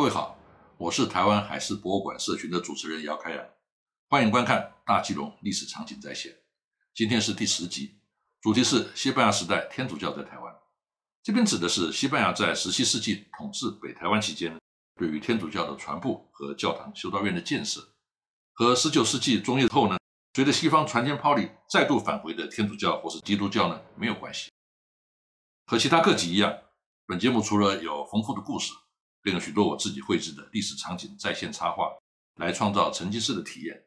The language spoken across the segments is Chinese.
各位好，我是台湾海事博物馆社群的主持人姚开阳，欢迎观看《大基隆历史场景再现》。今天是第十集，主题是西班牙时代天主教在台湾。这边指的是西班牙在十七世纪统治北台湾期间，对于天主教的传播和教堂修道院的建设，和十九世纪中叶后呢，随着西方船坚炮利再度返回的天主教或是基督教呢，没有关系。和其他各集一样，本节目除了有丰富的故事，更有许多我自己绘制的历史场景在线插画，来创造沉浸式的体验。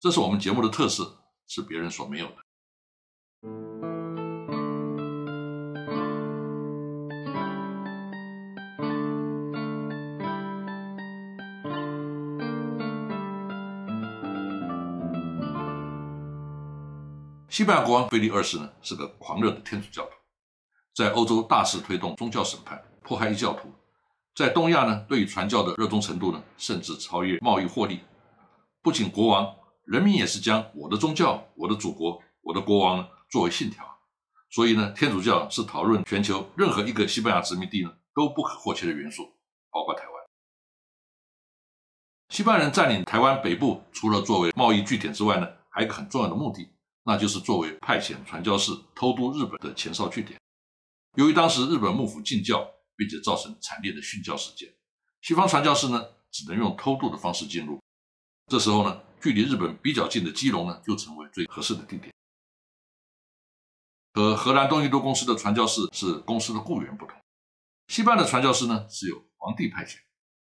这是我们节目的特色，是别人所没有的。西班牙国王腓力二世呢，是个狂热的天主教徒，在欧洲大肆推动宗教审判，迫害异教徒。在东亚呢，对于传教的热衷程度呢，甚至超越贸易获利。不仅国王，人民也是将我的宗教、我的祖国、我的国王呢作为信条。所以呢，天主教是讨论全球任何一个西班牙殖民地呢都不可或缺的元素，包括台湾。西班牙人占领台湾北部，除了作为贸易据点之外呢，还有一个很重要的目的，那就是作为派遣传教士偷渡日本的前哨据点。由于当时日本幕府禁教。并且造成惨烈的殉教事件，西方传教士呢只能用偷渡的方式进入。这时候呢，距离日本比较近的基隆呢就成为最合适的地点。和荷兰东印度公司的传教士是公司的雇员不同，西班牙的传教士呢是由皇帝派遣，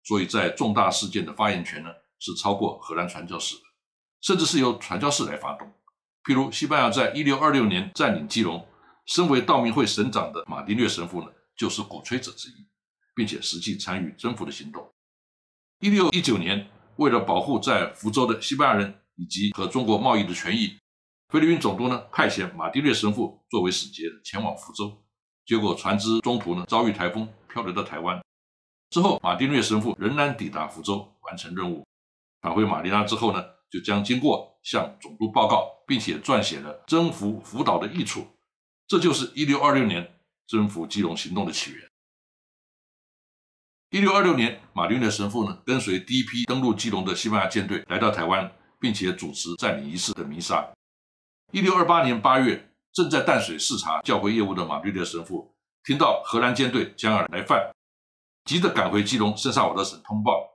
所以在重大事件的发言权呢是超过荷兰传教士的，甚至是由传教士来发动。譬如西班牙在一六二六年占领基隆，身为道明会省长的马丁略神父呢。就是鼓吹者之一，并且实际参与征服的行动。一六一九年，为了保护在福州的西班牙人以及和中国贸易的权益，菲律宾总督呢派遣马丁略神父作为使节前往福州。结果船只中途呢遭遇台风，漂流到台湾。之后，马丁略神父仍然抵达福州，完成任务。返回马尼拉之后呢，就将经过向总督报告，并且撰写了征服福岛的译处。这就是一六二六年。征服基隆行动的起源。一六二六年，马丁的神父呢，跟随第一批登陆基隆的西班牙舰队来到台湾，并且主持占领仪式的弥撒。一六二八年八月，正在淡水视察教会业务的马丁的神父，听到荷兰舰队将要来犯，急着赶回基隆圣萨瓦德省通报。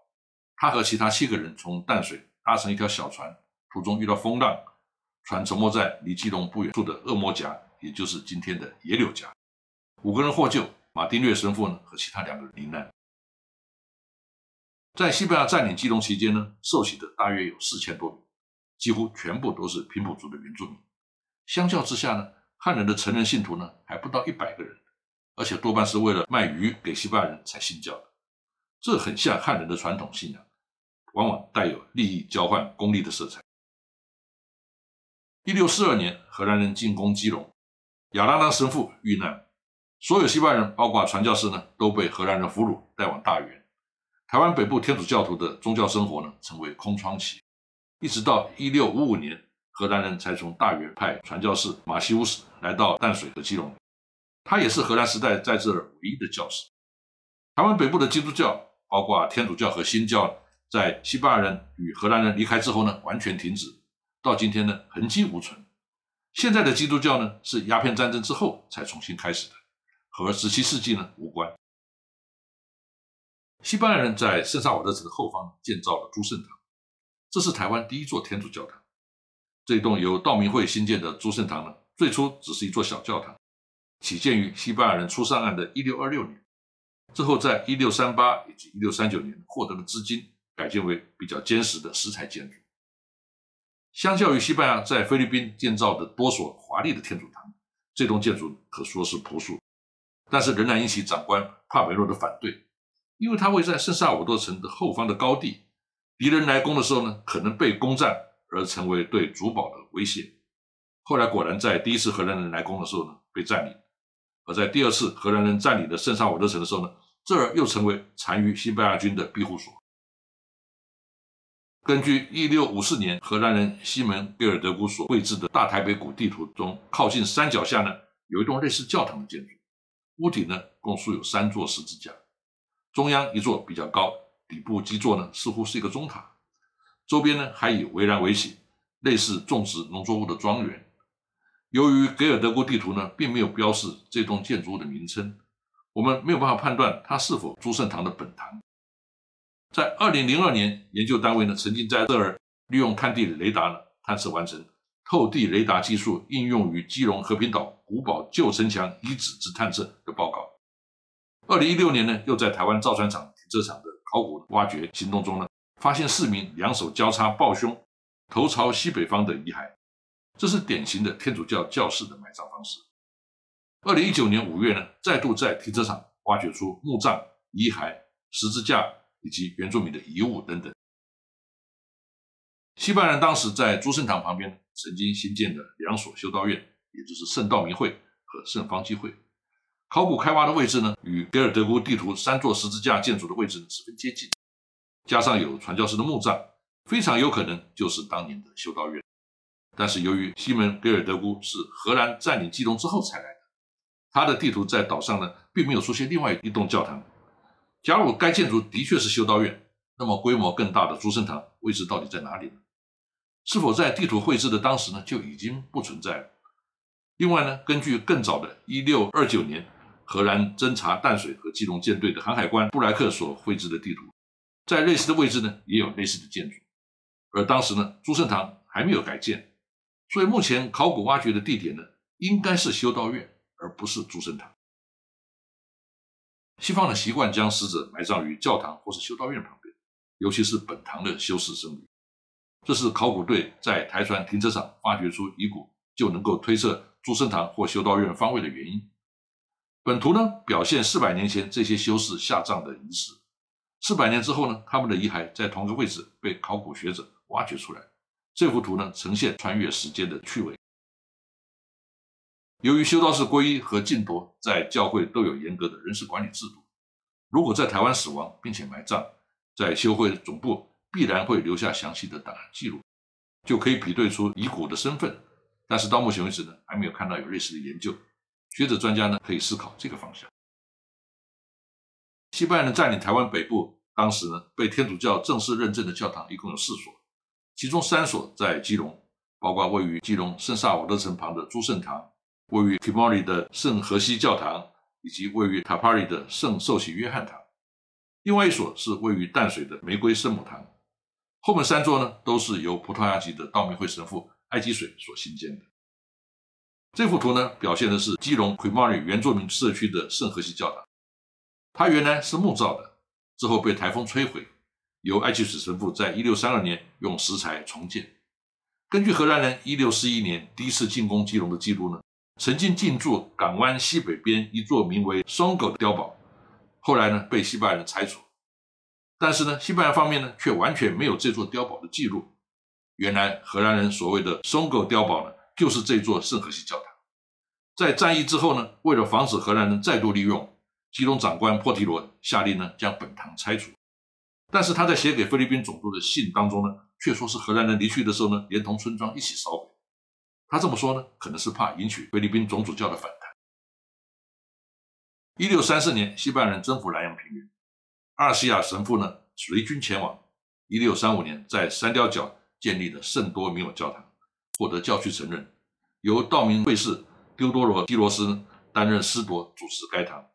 他和其他七个人从淡水搭乘一条小船，途中遇到风浪，船沉没在离基隆不远处的恶魔峡，也就是今天的野柳峡。五个人获救，马丁略神父呢和其他两个人罹难。在西班牙占领基隆期间呢，受洗的大约有四千多名，几乎全部都是平埔族的原住民。相较之下呢，汉人的成人信徒呢还不到一百个人，而且多半是为了卖鱼给西班牙人才信教的。这很像汉人的传统信仰，往往带有利益交换、功利的色彩。一六四二年，荷兰人进攻基隆，亚拉拉神父遇难。所有西班牙人，包括传教士呢，都被荷兰人俘虏，带往大员。台湾北部天主教徒的宗教生活呢，成为空窗期，一直到一六五五年，荷兰人才从大员派传教士马西乌斯来到淡水和基隆。他也是荷兰时代在这儿唯一的教士。台湾北部的基督教，包括天主教和新教，在西班牙人与荷兰人离开之后呢，完全停止，到今天呢，痕迹无存。现在的基督教呢，是鸦片战争之后才重新开始的。和十七世纪呢无关。西班牙人在圣萨瓦德城的后方建造了诸圣堂，这是台湾第一座天主教堂。这栋由道明会新建的诸圣堂呢，最初只是一座小教堂，起建于西班牙人初上岸的1626年，之后在1638以及1639年获得了资金，改建为比较坚实的石材建筑。相较于西班牙在菲律宾建造的多所华丽的天主堂，这栋建筑可说是朴素。但是仍然引起长官帕梅洛的反对，因为他位在圣萨瓦多城的后方的高地，敌人来攻的时候呢，可能被攻占而成为对主堡的威胁。后来果然在第一次荷兰人来攻的时候呢，被占领；而在第二次荷兰人占领的圣萨瓦多城的时候呢，这儿又成为残余西班牙军的庇护所。根据一六五四年荷兰人西门贝尔德古所绘制的大台北古地图中，靠近山脚下呢，有一栋类似教堂的建筑。屋顶呢，共竖有三座十字架，中央一座比较高，底部基座呢似乎是一个钟塔，周边呢还以围栏围起，类似种植农作物的庄园。由于给尔德国地图呢并没有标示这栋建筑物的名称，我们没有办法判断它是否朱圣堂的本堂。在二零零二年，研究单位呢曾经在这儿利用探地雷达呢探测完成透地雷达技术应用于基隆和平岛古堡旧城墙遗址之探测的报告。二零一六年呢，又在台湾造船厂停车场的考古挖掘行动中呢，发现四名两手交叉抱胸、头朝西北方的遗骸。这是典型的天主教教士的埋葬方式。二零一九年五月呢，再度在停车场挖掘出墓葬、遗骸、十字架以及原住民的遗物等等。西班牙人当时在朱圣堂旁边曾经新建的两所修道院，也就是圣道明会和圣方济会。考古开挖的位置呢，与格尔德谷地图三座十字架建筑的位置十分接近，加上有传教士的墓葬，非常有可能就是当年的修道院。但是由于西门·格尔德姑是荷兰占领基隆之后才来的，他的地图在岛上呢并没有出现另外一栋教堂。假如该建筑的确是修道院，那么规模更大的诸圣堂位置到底在哪里呢？是否在地图绘制的当时呢就已经不存在了？另外呢，根据更早的1629年荷兰侦察淡水和基隆舰队的航海官布莱克所绘制的地图，在类似的位置呢也有类似的建筑，而当时呢诸圣堂还没有改建。所以目前考古挖掘的地点呢，应该是修道院，而不是诸圣堂。西方的习惯将死者埋葬于教堂或是修道院旁边，尤其是本堂的修士僧侣。这是考古队在台船停车场发掘出遗骨，就能够推测朱圣堂或修道院方位的原因。本图呢，表现四百年前这些修士下葬的遗址。四百年之后呢，他们的遗骸在同个位置被考古学者挖掘出来。这幅图呢，呈现穿越时间的趣味。由于修道士皈依和禁夺在教会都有严格的人事管理制度，如果在台湾死亡并且埋葬，在修会总部必然会留下详细的档案记录，就可以比对出遗骨的身份。但是到目前为止呢，还没有看到有类似的研究。学者专家呢，可以思考这个方向。西班牙人占领台湾北部，当时呢，被天主教正式认证的教堂一共有四所。其中三所在基隆，包括位于基隆圣萨瓦德城旁的诸圣堂，位于 Kimori 的圣河西教堂，以及位于 Tapari 的圣受洗约翰堂。另外一所是位于淡水的玫瑰圣母堂。后面三座呢，都是由葡萄牙籍的道明会神父埃吉水所兴建的。这幅图呢，表现的是基隆 Kimori 原住民社区的圣荷西教堂，它原来是木造的，之后被台风摧毁。由埃及水神父在1632年用石材重建。根据荷兰人1641年第一次进攻基隆的记录呢，曾经进驻港湾西北边一座名为松狗的碉堡，后来呢被西班牙人拆除。但是呢，西班牙方面呢却完全没有这座碉堡的记录。原来荷兰人所谓的松狗碉堡呢，就是这座圣荷西教堂。在战役之后呢，为了防止荷兰人再度利用，基隆长官珀提罗下令呢将本堂拆除。但是他在写给菲律宾总督的信当中呢，却说是荷兰人离去的时候呢，连同村庄一起烧毁。他这么说呢，可能是怕引起菲律宾总主教的反弹。一六三四年，西班牙人征服南洋平原，阿尔西亚神父呢随军前往。一六三五年，在三雕角建立的圣多米尔教堂获得教区承认，由道明会士丢多罗基罗斯担任司铎主持该堂。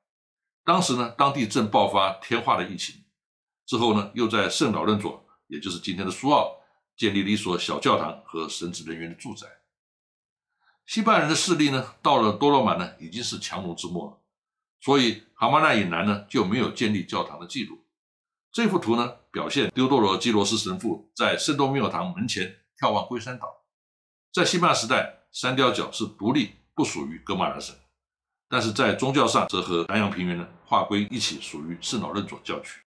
当时呢，当地正爆发天花的疫情。之后呢，又在圣老任佐，也就是今天的苏澳，建立了一所小教堂和神职人员的住宅。西班牙人的势力呢，到了多罗马呢，已经是强弩之末了，所以哈马那以南呢就没有建立教堂的记录。这幅图呢，表现丢多罗基罗斯神父在圣多米尔堂门前眺望龟山岛。在西班牙时代，三雕角是独立，不属于哥马尔省，但是在宗教上则和南洋平原呢划归一起，属于圣老任佐教区。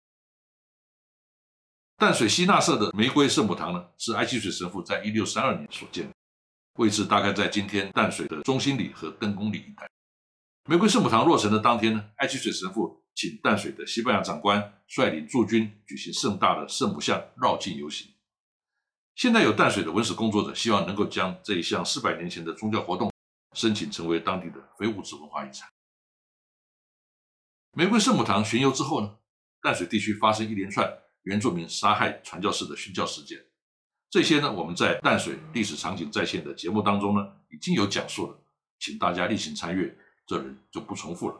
淡水西纳社的玫瑰圣母堂呢，是埃及水神父在一六三二年所建，位置大概在今天淡水的中心里和登宫里一带。玫瑰圣母堂落成的当天呢，埃及水神父请淡水的西班牙长官率领驻军举行盛大的圣母像绕境游行。现在有淡水的文史工作者希望能够将这一项四百年前的宗教活动申请成为当地的非物质文化遗产。玫瑰圣母堂巡游之后呢，淡水地区发生一连串。原住民杀害传教士的殉教事件。这些呢，我们在淡水历史场景再现的节目当中呢，已经有讲述了，请大家例行参阅，这里就不重复了。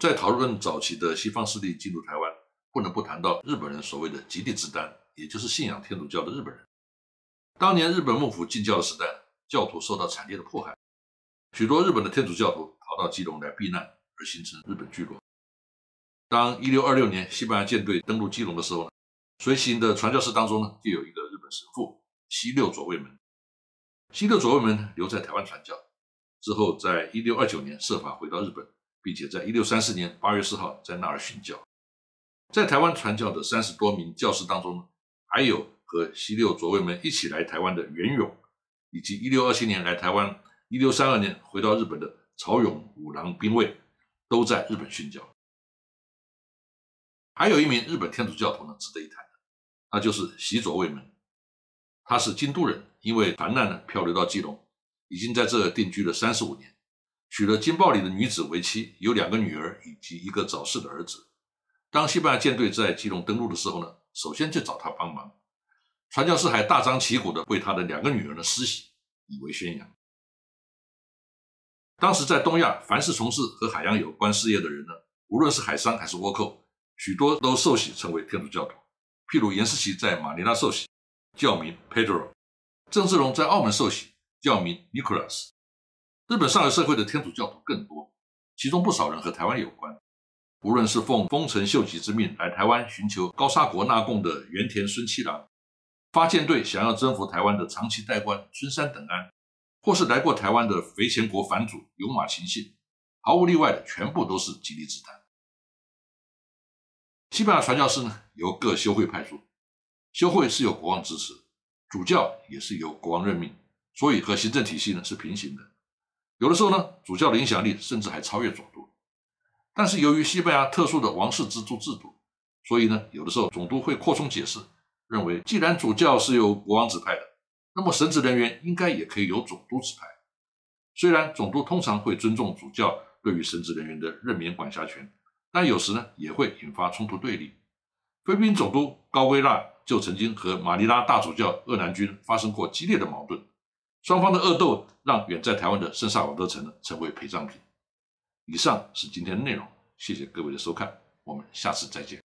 在讨论早期的西方势力进入台湾，不能不谈到日本人所谓的极地之丹，也就是信仰天主教的日本人。当年日本幕府禁教的时代，教徒受到惨烈的迫害，许多日本的天主教徒逃到基隆来避难，而形成日本聚落。当一六二六年西班牙舰队登陆基隆的时候呢，随行的传教士当中呢，就有一个日本神父西六左卫门。西六左卫门留在台湾传教，之后在一六二九年设法回到日本。并且在一六三四年八月四号在那儿殉教。在台湾传教的三十多名教师当中，还有和西六左卫门一起来台湾的袁勇，以及一六二七年来台湾、一六三二年回到日本的曹勇五郎兵卫，都在日本殉教。还有一名日本天主教徒呢，值得一谈的，那就是西左卫门。他是京都人，因为烦难呢，漂流到基隆，已经在这定居了三十五年。娶了金豹里的女子为妻，有两个女儿以及一个早逝的儿子。当西班牙舰队在基隆登陆的时候呢，首先就找他帮忙。传教士还大张旗鼓的为他的两个女儿的施洗，以为宣扬。当时在东亚，凡是从事和海洋有关事业的人呢，无论是海商还是倭寇，许多都受洗成为天主教徒。譬如严世奇在马尼拉受洗，教名 Pedro；郑芝龙在澳门受洗，教名 Nicolas，。日本上流社会的天主教徒更多，其中不少人和台湾有关。无论是奉丰臣秀吉之命来台湾寻求高沙国纳贡的原田孙七郎，发舰队想要征服台湾的长崎代官春山等安，或是来过台湾的肥前国藩主有马晴信，毫无例外的全部都是极力之谈。西班牙传教士呢，由各修会派出，修会是由国王支持，主教也是由国王任命，所以和行政体系呢是平行的。有的时候呢，主教的影响力甚至还超越总督。但是由于西班牙特殊的王室资助制度，所以呢，有的时候总督会扩充解释，认为既然主教是由国王指派的，那么神职人员应该也可以由总督指派。虽然总督通常会尊重主教对于神职人员的任免管辖权，但有时呢也会引发冲突对立。菲律宾总督高威纳就曾经和马尼拉大主教鄂南军发生过激烈的矛盾。双方的恶斗让远在台湾的圣萨瓦德城呢成为陪葬品。以上是今天的内容，谢谢各位的收看，我们下次再见。